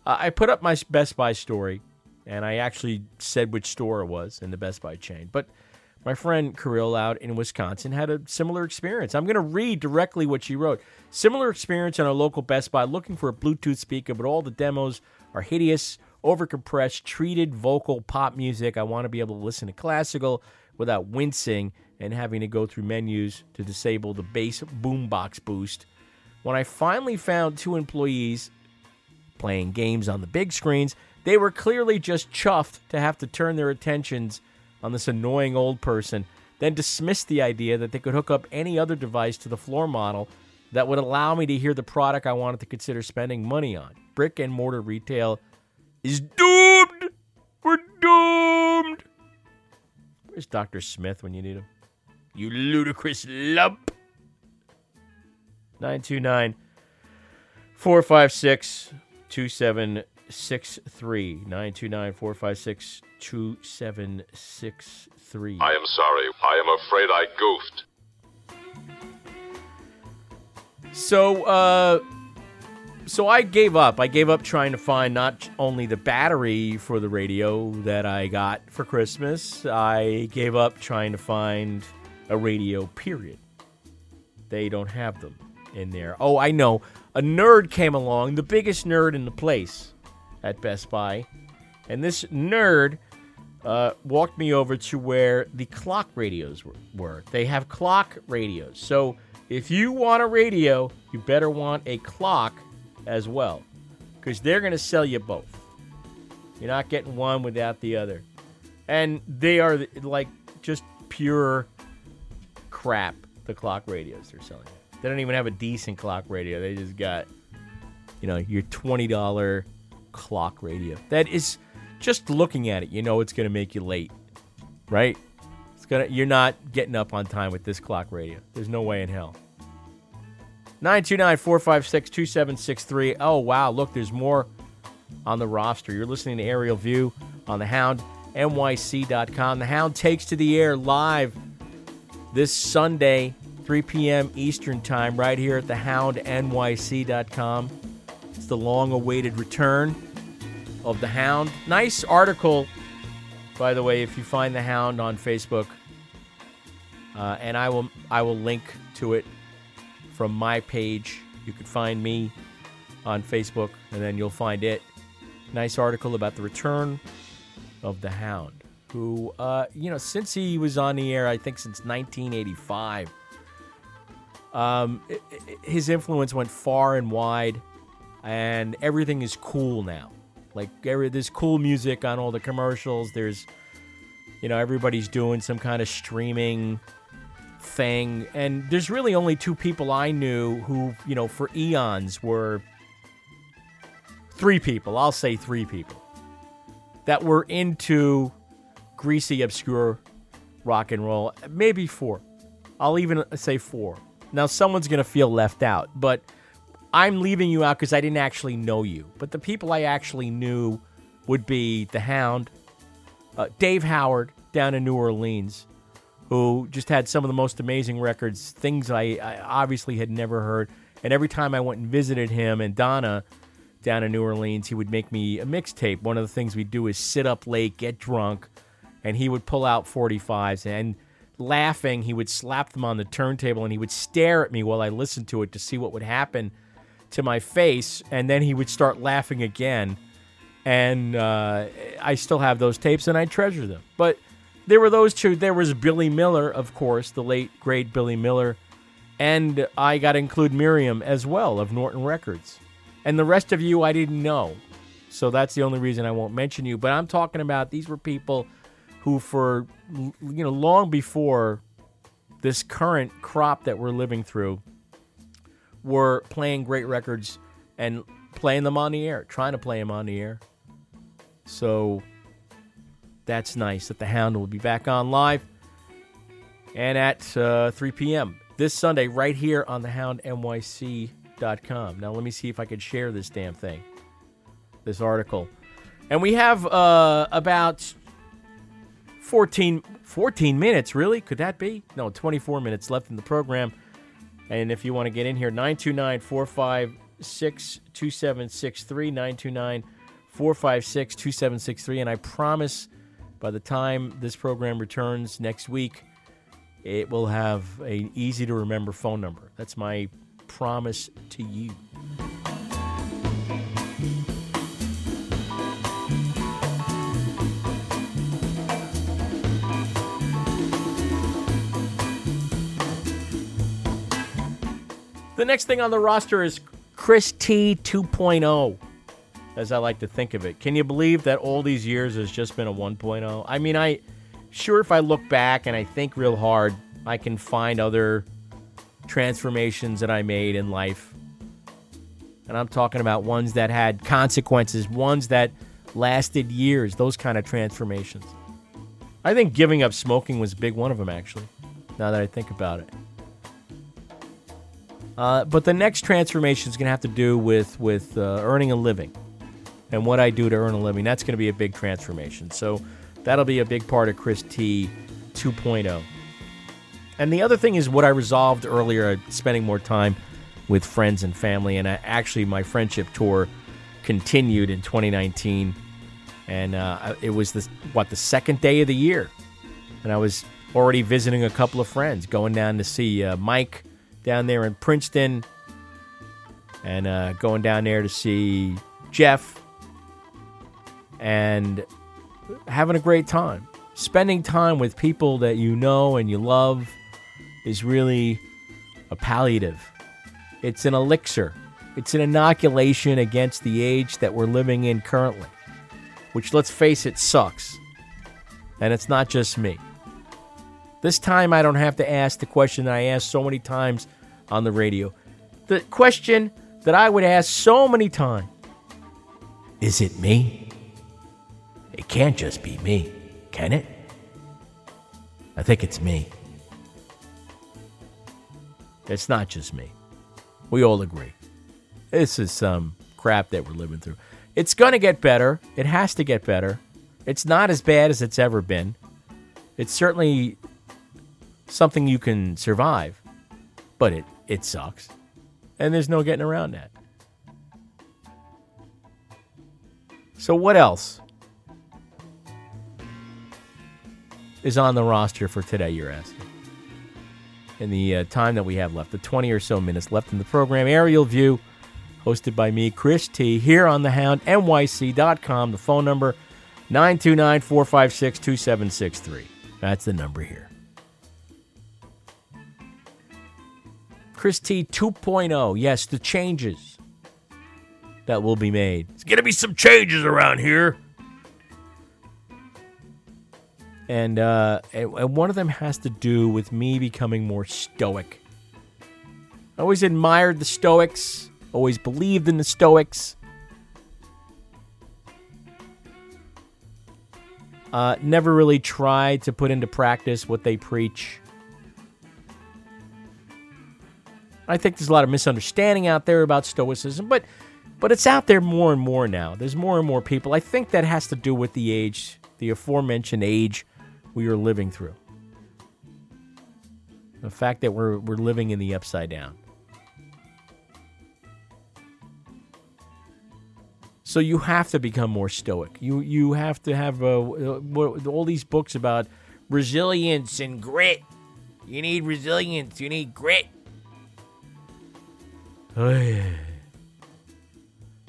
Speaker 13: Uh, I put up my Best Buy story, and I actually said which store it was in the Best Buy chain. But my friend Kirill out in Wisconsin had a similar experience. I'm going to read directly what she wrote. Similar experience in our local Best Buy looking for a Bluetooth speaker, but all the demos are hideous, overcompressed, treated vocal pop music. I want to be able to listen to classical without wincing and having to go through menus to disable the bass boombox boost. When I finally found two employees playing games on the big screens, they were clearly just chuffed to have to turn their attentions on this annoying old person, then dismissed the idea that they could hook up any other device to the floor model that would allow me to hear the product I wanted to consider spending money on. Brick and mortar retail is doomed. We're doomed. Where's Dr. Smith when you need him? You ludicrous lump. 929 456 2763. 929 456 2763.
Speaker 15: I am sorry. I am afraid I goofed.
Speaker 13: So, uh, so I gave up. I gave up trying to find not only the battery for the radio that I got for Christmas, I gave up trying to find a radio, period. They don't have them in there. Oh, I know. A nerd came along, the biggest nerd in the place at Best Buy. And this nerd uh, walked me over to where the clock radios were, were. They have clock radios. So if you want a radio, you better want a clock as well. Because they're going to sell you both. You're not getting one without the other. And they are like just pure crap, the clock radios they're selling. They don't even have a decent clock radio. They just got, you know, your $20 clock radio. That is just looking at it, you know it's going to make you late. Right? It's going to you're not getting up on time with this clock radio. There's no way in hell. 929-456-2763. Oh, wow, look, there's more on the roster. You're listening to Aerial View on the Hound NYC.com. The Hound takes to the air live this Sunday 3 p.m. Eastern Time, right here at the HoundNYC.com. It's the long awaited return of the Hound. Nice article, by the way, if you find the Hound on Facebook. Uh, and I will I will link to it from my page. You can find me on Facebook, and then you'll find it. Nice article about the return of the Hound, who, uh, you know, since he was on the air, I think since 1985, um, i- i- his influence went far and wide, and everything is cool now. Like every, there's cool music on all the commercials. There's, you know, everybody's doing some kind of streaming thing, and there's really only two people I knew who, you know, for eons were three people. I'll say three people that were into greasy, obscure rock and roll. Maybe four. I'll even say four. Now, someone's going to feel left out, but I'm leaving you out because I didn't actually know you. But the people I actually knew would be The Hound, uh, Dave Howard down in New Orleans, who just had some of the most amazing records, things I, I obviously had never heard. And every time I went and visited him and Donna down in New Orleans, he would make me a mixtape. One of the things we'd do is sit up late, get drunk, and he would pull out 45s and laughing, he would slap them on the turntable and he would stare at me while I listened to it to see what would happen to my face. And then he would start laughing again. And uh, I still have those tapes and I treasure them. But there were those two. There was Billy Miller, of course, the late, great Billy Miller. And I got to include Miriam as well of Norton Records. And the rest of you, I didn't know. So that's the only reason I won't mention you. But I'm talking about these were people who, for, you know, long before this current crop that we're living through, were playing great records and playing them on the air, trying to play them on the air. So that's nice that the Hound will be back on live and at uh, 3 p.m. this Sunday, right here on the houndnyc.com. Now, let me see if I can share this damn thing, this article. And we have uh, about 14, 14 minutes, really? Could that be? No, 24 minutes left in the program. And if you want to get in here, 929 456 2763, 929 456 2763. And I promise by the time this program returns next week, it will have an easy to remember phone number. That's my promise to you. The next thing on the roster is Chris T 2.0, as I like to think of it. Can you believe that all these years has just been a 1.0? I mean, I sure if I look back and I think real hard, I can find other transformations that I made in life. And I'm talking about ones that had consequences, ones that lasted years, those kind of transformations. I think giving up smoking was a big one of them, actually, now that I think about it. Uh, but the next transformation is going to have to do with with uh, earning a living and what I do to earn a living. That's going to be a big transformation. So that'll be a big part of Chris T 2.0. And the other thing is what I resolved earlier, uh, spending more time with friends and family. And I, actually, my friendship tour continued in 2019, and uh, it was the what the second day of the year, and I was already visiting a couple of friends, going down to see uh, Mike down there in Princeton, and uh, going down there to see Jeff, and having a great time. Spending time with people that you know and you love is really a palliative. It's an elixir. It's an inoculation against the age that we're living in currently, which, let's face it, sucks. And it's not just me. This time, I don't have to ask the question that I asked so many times on the radio. The question that I would ask so many times Is it me? It can't just be me, can it? I think it's me. It's not just me. We all agree. This is some crap that we're living through. It's going to get better. It has to get better. It's not as bad as it's ever been. It's certainly something you can survive, but it, it sucks. And there's no getting around that. So, what else is on the roster for today, you're asking? In the uh, time that we have left, the 20 or so minutes left in the program, Aerial View, hosted by me, Chris T, here on the Hound, NYC.com. The phone number, 929 456 2763. That's the number here. Chris T 2.0. Yes, the changes that will be made. There's going to be some changes around here. And, uh, and, and one of them has to do with me becoming more stoic. I always admired the Stoics, always believed in the Stoics. Uh, never really tried to put into practice what they preach. I think there's a lot of misunderstanding out there about Stoicism, but but it's out there more and more now. There's more and more people. I think that has to do with the age, the aforementioned age we are living through. The fact that we're we're living in the upside down. So you have to become more stoic. You you have to have uh, all these books about resilience and grit. You need resilience. You need grit.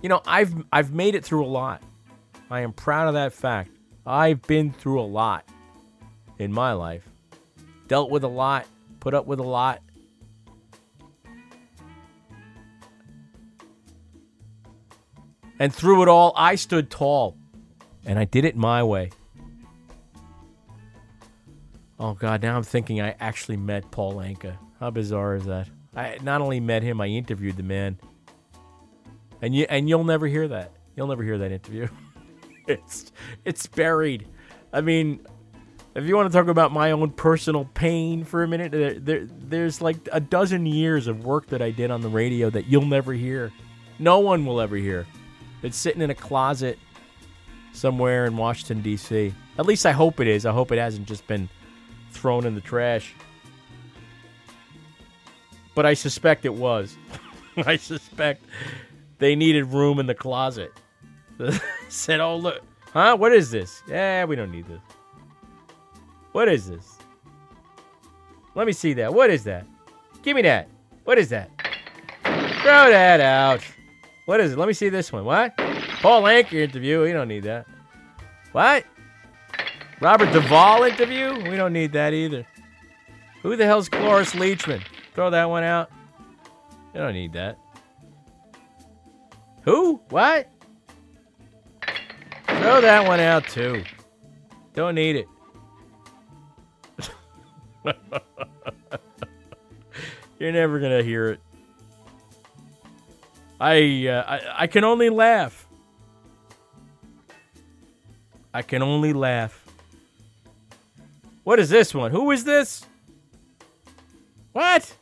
Speaker 13: You know, I've I've made it through a lot. I am proud of that fact. I've been through a lot in my life. Dealt with a lot, put up with a lot. And through it all, I stood tall. And I did it my way. Oh, God, now I'm thinking I actually met Paul Anka. How bizarre is that? I not only met him, I interviewed the man. And you and you'll never hear that. You'll never hear that interview. it's it's buried. I mean, if you want to talk about my own personal pain for a minute, there, there there's like a dozen years of work that I did on the radio that you'll never hear. No one will ever hear. It's sitting in a closet somewhere in Washington D.C. At least I hope it is. I hope it hasn't just been thrown in the trash. But I suspect it was. I suspect they needed room in the closet. Said, "Oh look, huh? What is this? Yeah, we don't need this. What is this? Let me see that. What is that? Give me that. What is that? Throw that out. What is it? Let me see this one. What? Paul Anka interview. We don't need that. What? Robert Duvall interview? We don't need that either. Who the hell's Cloris Leachman? Throw that one out. You don't need that. Who? What? Throw that one out too. Don't need it. You're never gonna hear it. I, uh, I I can only laugh. I can only laugh. What is this one? Who is this? What?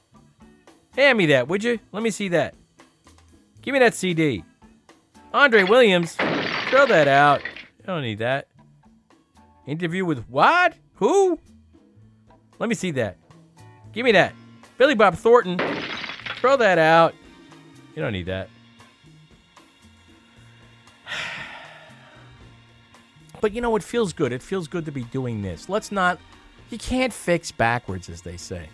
Speaker 13: Hand me that, would you? Let me see that. Give me that CD. Andre Williams. Throw that out. I don't need that. Interview with what? Who? Let me see that. Give me that. Billy Bob Thornton. Throw that out. You don't need that. But you know, it feels good. It feels good to be doing this. Let's not. You can't fix backwards, as they say.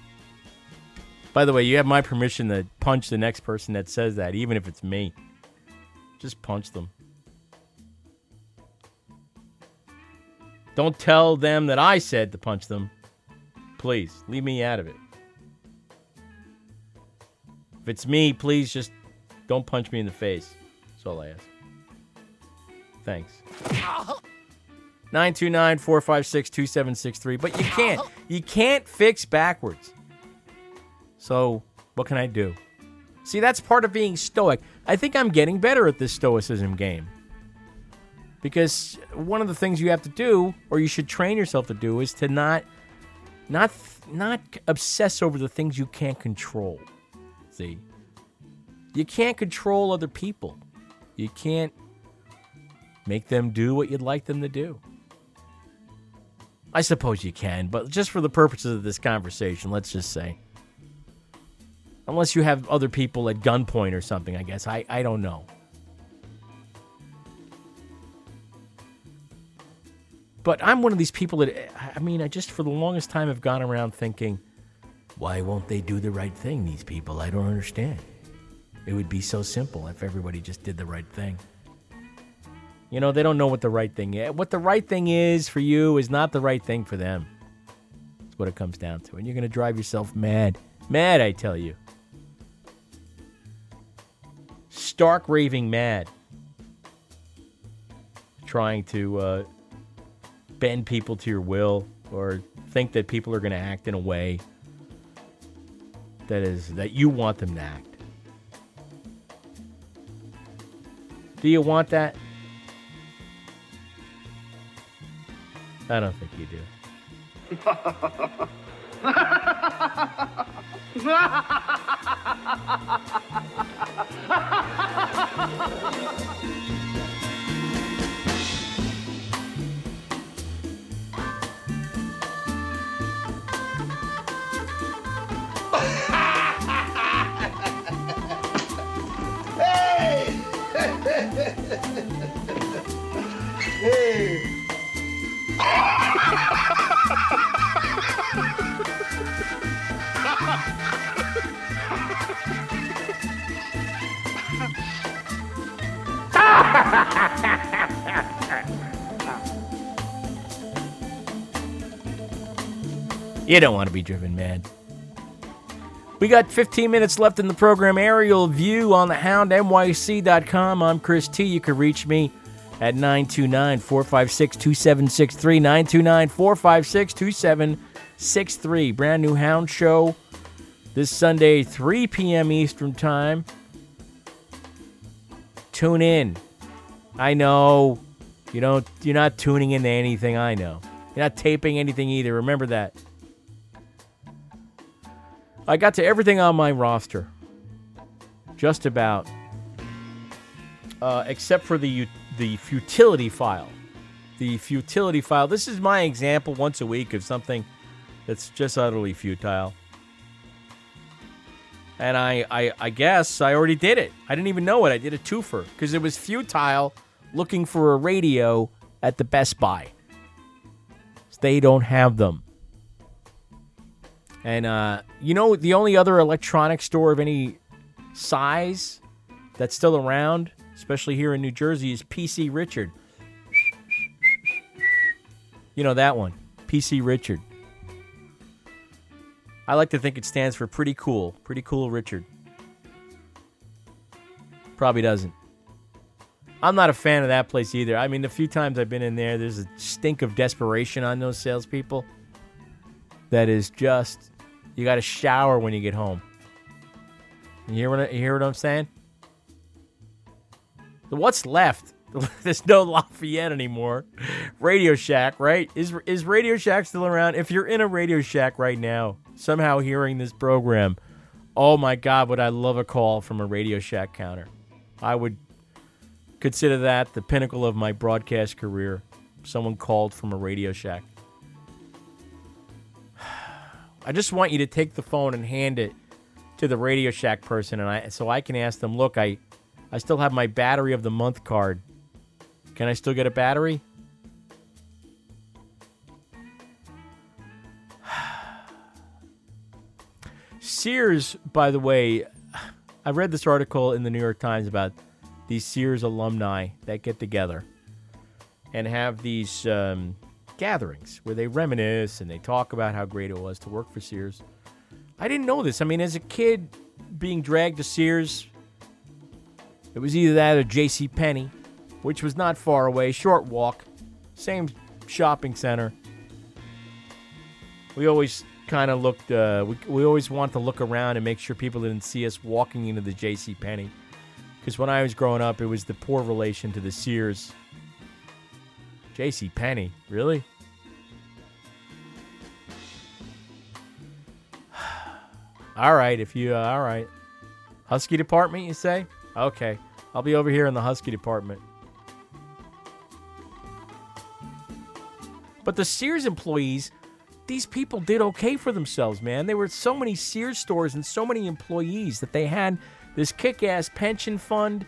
Speaker 13: By the way, you have my permission to punch the next person that says that, even if it's me. Just punch them. Don't tell them that I said to punch them. Please, leave me out of it. If it's me, please just don't punch me in the face. That's all I ask. Thanks. 929 456 2763. But you can't. You can't fix backwards. So, what can I do? See, that's part of being stoic. I think I'm getting better at this stoicism game. Because one of the things you have to do, or you should train yourself to do, is to not not not obsess over the things you can't control. See? You can't control other people. You can't make them do what you'd like them to do. I suppose you can, but just for the purposes of this conversation, let's just say. Unless you have other people at gunpoint or something, I guess. I, I don't know. But I'm one of these people that, I mean, I just for the longest time have gone around thinking, why won't they do the right thing, these people? I don't understand. It would be so simple if everybody just did the right thing. You know, they don't know what the right thing is. What the right thing is for you is not the right thing for them. That's what it comes down to. And you're going to drive yourself mad. Mad, I tell you. Stark raving mad. Trying to uh, bend people to your will or think that people are going to act in a way that is that you want them to act. Do you want that? I don't think you do. You don't want to be driven mad. We got 15 minutes left in the program. Aerial View on the houndnyc.com. I'm Chris T. You can reach me at 929 456 2763. 929 456 2763. Brand new Hound Show this Sunday, 3 p.m. Eastern Time. Tune in. I know you don't. You're not tuning into anything. I know. You're not taping anything either. Remember that. I got to everything on my roster. Just about. Uh, except for the the futility file. The futility file. This is my example once a week of something that's just utterly futile. And I, I, I guess I already did it. I didn't even know it. I did a twofer because it was futile looking for a radio at the Best Buy. They don't have them. And uh, you know, the only other electronic store of any size that's still around, especially here in New Jersey, is PC Richard. You know that one, PC Richard. I like to think it stands for pretty cool. Pretty cool Richard. Probably doesn't. I'm not a fan of that place either. I mean, the few times I've been in there, there's a stink of desperation on those salespeople. That is just, you got to shower when you get home. You hear what I, you hear what I'm saying? What's left? There's no Lafayette anymore. Radio Shack, right? Is is Radio Shack still around? If you're in a Radio Shack right now, somehow hearing this program, oh my God, would I love a call from a Radio Shack counter? I would consider that the pinnacle of my broadcast career. Someone called from a Radio Shack. I just want you to take the phone and hand it to the Radio Shack person, and I so I can ask them, look, I, I still have my battery of the month card. Can I still get a battery? Sears, by the way, I read this article in the New York Times about these Sears alumni that get together and have these um, gatherings where they reminisce and they talk about how great it was to work for Sears. I didn't know this. I mean, as a kid being dragged to Sears, it was either that or J.C. Penney, which was not far away, short walk, same shopping center. We always kind of looked. Uh, we, we always want to look around and make sure people didn't see us walking into the J.C. Penney. Because when I was growing up, it was the poor relation to the Sears. J.C. Penney, really? all right, if you, uh, all right. Husky department, you say? Okay, I'll be over here in the Husky department. But the Sears employees, these people did okay for themselves, man. There were so many Sears stores and so many employees that they had this kick ass pension fund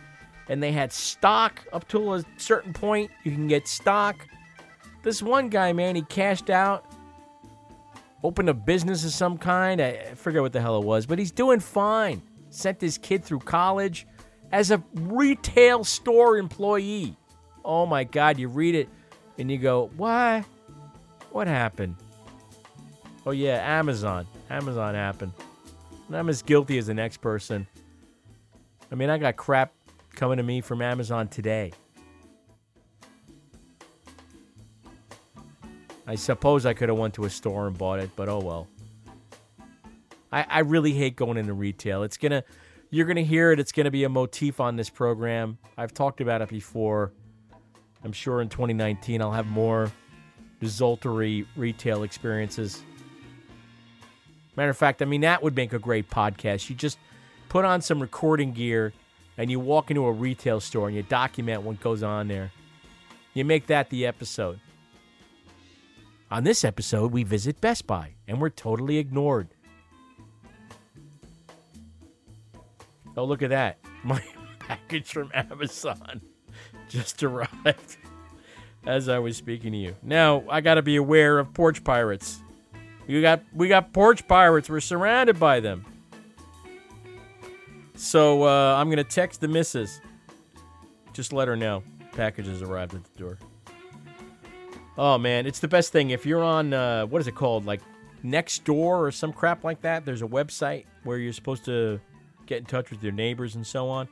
Speaker 13: and they had stock up to a certain point. You can get stock. This one guy, man, he cashed out, opened a business of some kind. I forget what the hell it was, but he's doing fine. Sent his kid through college as a retail store employee. Oh my God, you read it and you go, why? What happened? Oh, yeah, Amazon. Amazon happened. And I'm as guilty as the next person. I mean, I got crap coming to me from Amazon today. I suppose I could have went to a store and bought it, but oh well. I, I really hate going into retail. It's gonna you're gonna hear it, it's gonna be a motif on this program. I've talked about it before. I'm sure in 2019 I'll have more desultory retail experiences. Matter of fact, I mean that would make a great podcast. You just put on some recording gear and you walk into a retail store and you document what goes on there. You make that the episode. On this episode, we visit Best Buy and we're totally ignored. Oh, look at that. My package from Amazon just arrived as I was speaking to you. Now, I got to be aware of porch pirates. We got we got porch pirates. We're surrounded by them. So uh, I'm gonna text the missus. Just let her know package has arrived at the door. Oh man, it's the best thing if you're on uh, what is it called, like next door or some crap like that. There's a website where you're supposed to get in touch with your neighbors and so on.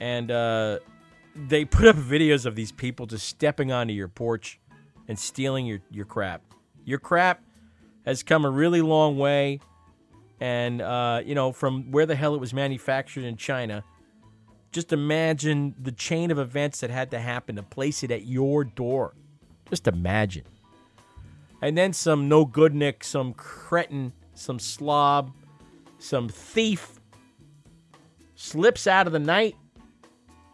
Speaker 13: And uh, they put up videos of these people just stepping onto your porch and stealing your, your crap. Your crap has come a really long way. And, uh, you know, from where the hell it was manufactured in China, just imagine the chain of events that had to happen to place it at your door. Just imagine. And then some no good Nick, some cretin, some slob, some thief slips out of the night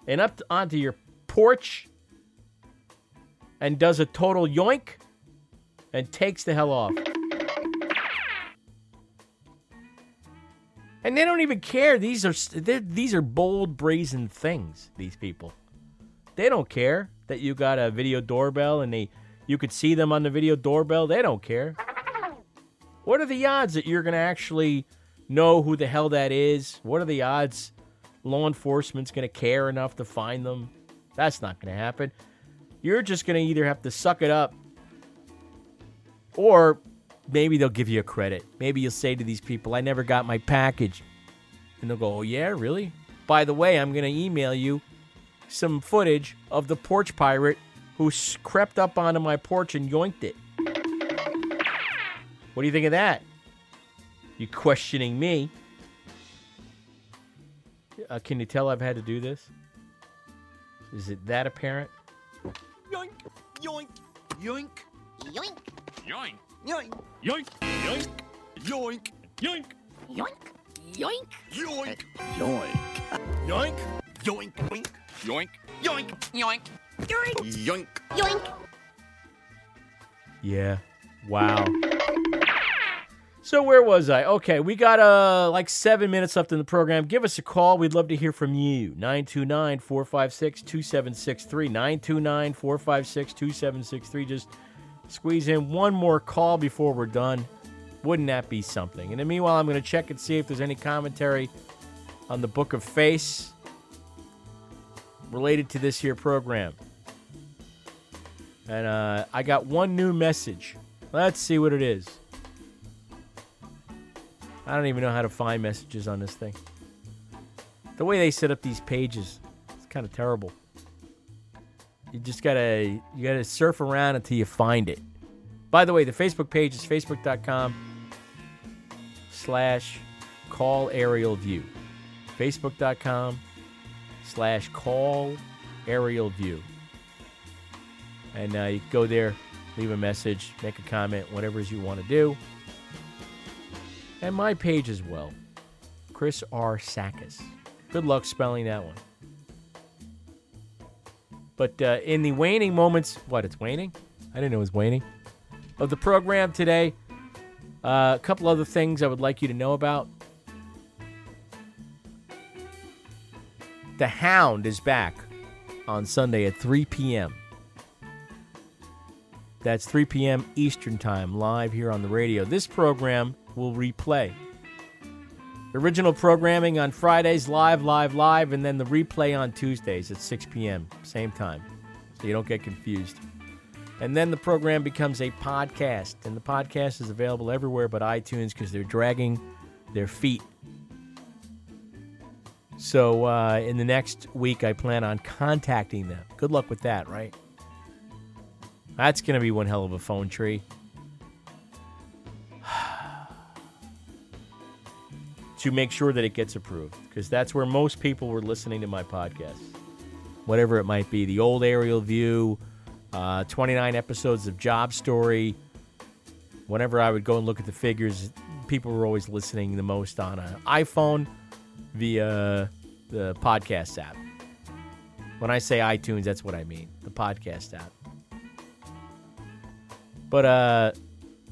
Speaker 13: and up to, onto your porch and does a total yoink and takes the hell off. And they don't even care. These are these are bold, brazen things. These people, they don't care that you got a video doorbell and they you could see them on the video doorbell. They don't care. What are the odds that you're to actually know who the hell that is? What are the odds law enforcement's to care enough to find them? That's not to happen. You're just to either have to suck it up or maybe they'll give you a credit. Maybe you'll say to these people, I never got my package. And they'll go, Oh, yeah, really? By the way, I'm going to email you some footage of the porch pirate who crept up onto my porch and yoinked it. What do you think of that? You questioning me? Uh, can you tell I've had to do this? Is it that apparent?
Speaker 1: Yoink, yoink, yoink,
Speaker 9: yoink,
Speaker 1: yoink, yoink, yoink, yoink, yoink, yoink,
Speaker 9: yoink, yoink,
Speaker 1: yoink, yoink, yoink, yoink, yoink, yoink, yoink, yoink, yoink,
Speaker 9: yoink.
Speaker 13: Yeah. Wow. So where was I? Okay, we got uh like seven minutes left in the program. Give us a call. We'd love to hear from you. 929-456-2763. 929-456-2763. Just squeeze in one more call before we're done. Wouldn't that be something? And meanwhile, I'm going to check and see if there's any commentary on the Book of Face related to this here program. And uh, I got one new message. Let's see what it is. I don't even know how to find messages on this thing. The way they set up these pages, it's kind of terrible. You just gotta you gotta surf around until you find it. By the way, the Facebook page is facebook.com slash call aerial view. Facebook.com slash call aerial view. And uh, you go there, leave a message, make a comment, whatever you want to do. And my page as well, Chris R. Tsakis. Good luck spelling that one. But uh, in the waning moments, what, it's waning? I didn't know it was waning. Of the program today, uh, a couple other things I would like you to know about. The Hound is back on Sunday at 3 p.m. That's 3 p.m. Eastern Time, live here on the radio. This program will replay. Original programming on Fridays, live, live, live, and then the replay on Tuesdays at 6 p.m., same time, so you don't get confused. And then the program becomes a podcast, and the podcast is available everywhere but iTunes because they're dragging their feet. So uh, in the next week, I plan on contacting them. Good luck with that, right? That's going to be one hell of a phone tree. To make sure that it gets approved, because that's where most people were listening to my podcast. Whatever it might be, the old aerial view, uh, 29 episodes of Job Story. Whenever I would go and look at the figures, people were always listening the most on an iPhone via the podcast app. When I say iTunes, that's what I mean the podcast app. But uh,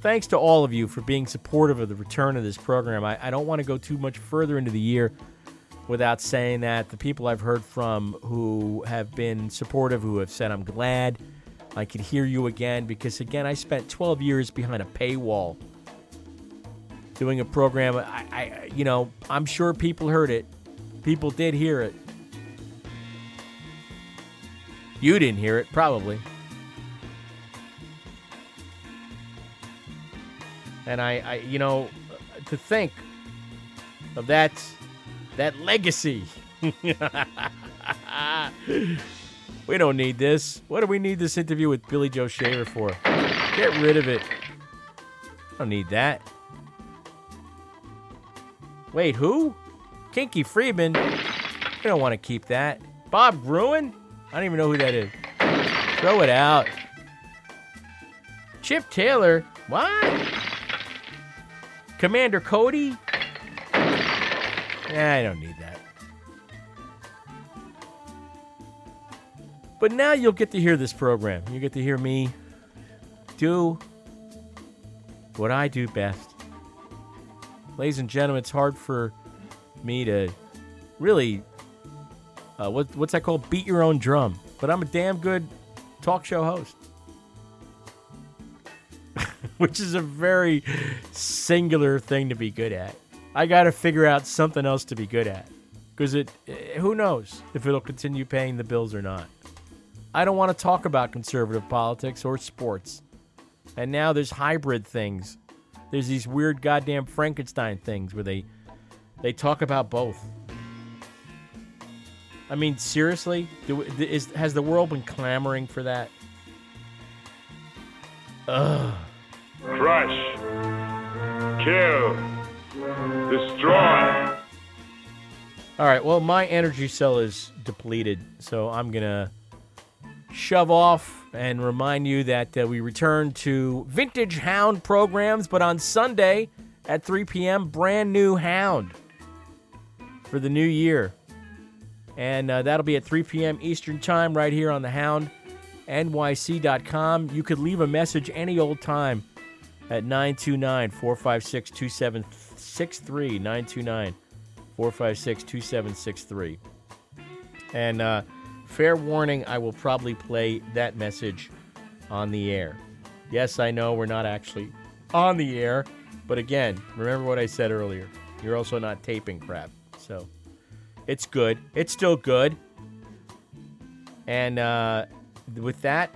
Speaker 13: thanks to all of you for being supportive of the return of this program. I, I don't want to go too much further into the year without saying that the people I've heard from who have been supportive, who have said, I'm glad I could hear you again, because again, I spent 12 years behind a paywall doing a program. I, I you know, I'm sure people heard it. People did hear it. You didn't hear it, probably. And I, I you know, to think of that that legacy. we don't need this. What do we need this interview with Billy Joe Shaver for? Get rid of it. I don't need that. Wait, who? Kinky Friedman. We don't want to keep that. Bob Gruen? I don't even know who that is. Throw it out. Chip Taylor? What? Commander Cody? Yeah, I don't need that. But now you'll get to hear this program. You get to hear me do what I do best. Ladies and gentlemen, it's hard for me to really, uh, what, what's that called? Beat your own drum. But I'm a damn good talk show host. Which is a very singular thing to be good at. I got to figure out something else to be good at. Because it, eh, who knows if it'll continue paying the bills or not. I don't want to talk about conservative politics or sports. And now there's hybrid things. There's these weird goddamn Frankenstein things where they they talk about both. I mean, seriously, do, is, has the world been clamoring for that? Ugh.
Speaker 16: Crush. Kill. Destroy.
Speaker 13: All right. Well, my energy cell is depleted, so I'm gonna shove off and remind you that uh, we return to vintage Hound programs, but on Sunday at 3 p.m., brand new Hound for the new year. And uh, that'll be at 3 p.m. Eastern Time right here on the Hound, NYC.com. You could leave a message any old time at 929 456 2763. 929 456 2763. And, uh, Fair warning, I will probably play that message on the air. Yes, I know we're not actually on the air, but again, remember what I said earlier. You're also not taping crap. So it's good. It's still good. And uh, with that,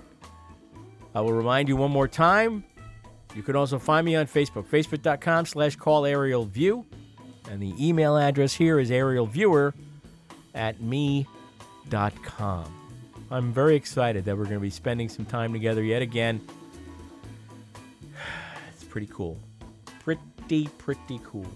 Speaker 13: I will remind you one more time. You can also find me on Facebook, facebook.com slash call aerial view. And the email address here is aerialviewer at me com. I'm very excited that we're going to be spending some time together yet again. It's pretty cool. Pretty, pretty cool.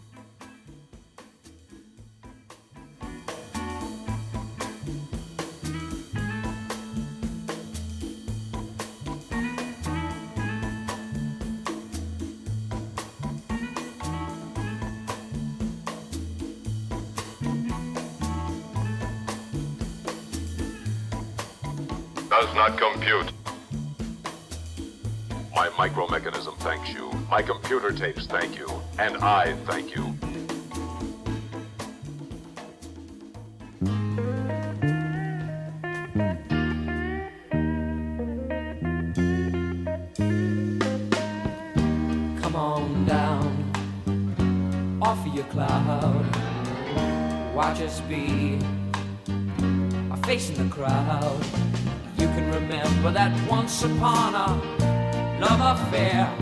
Speaker 15: And I thank you.
Speaker 17: Come on down off of your cloud. Watch us be in the crowd. You can remember that once upon a love affair.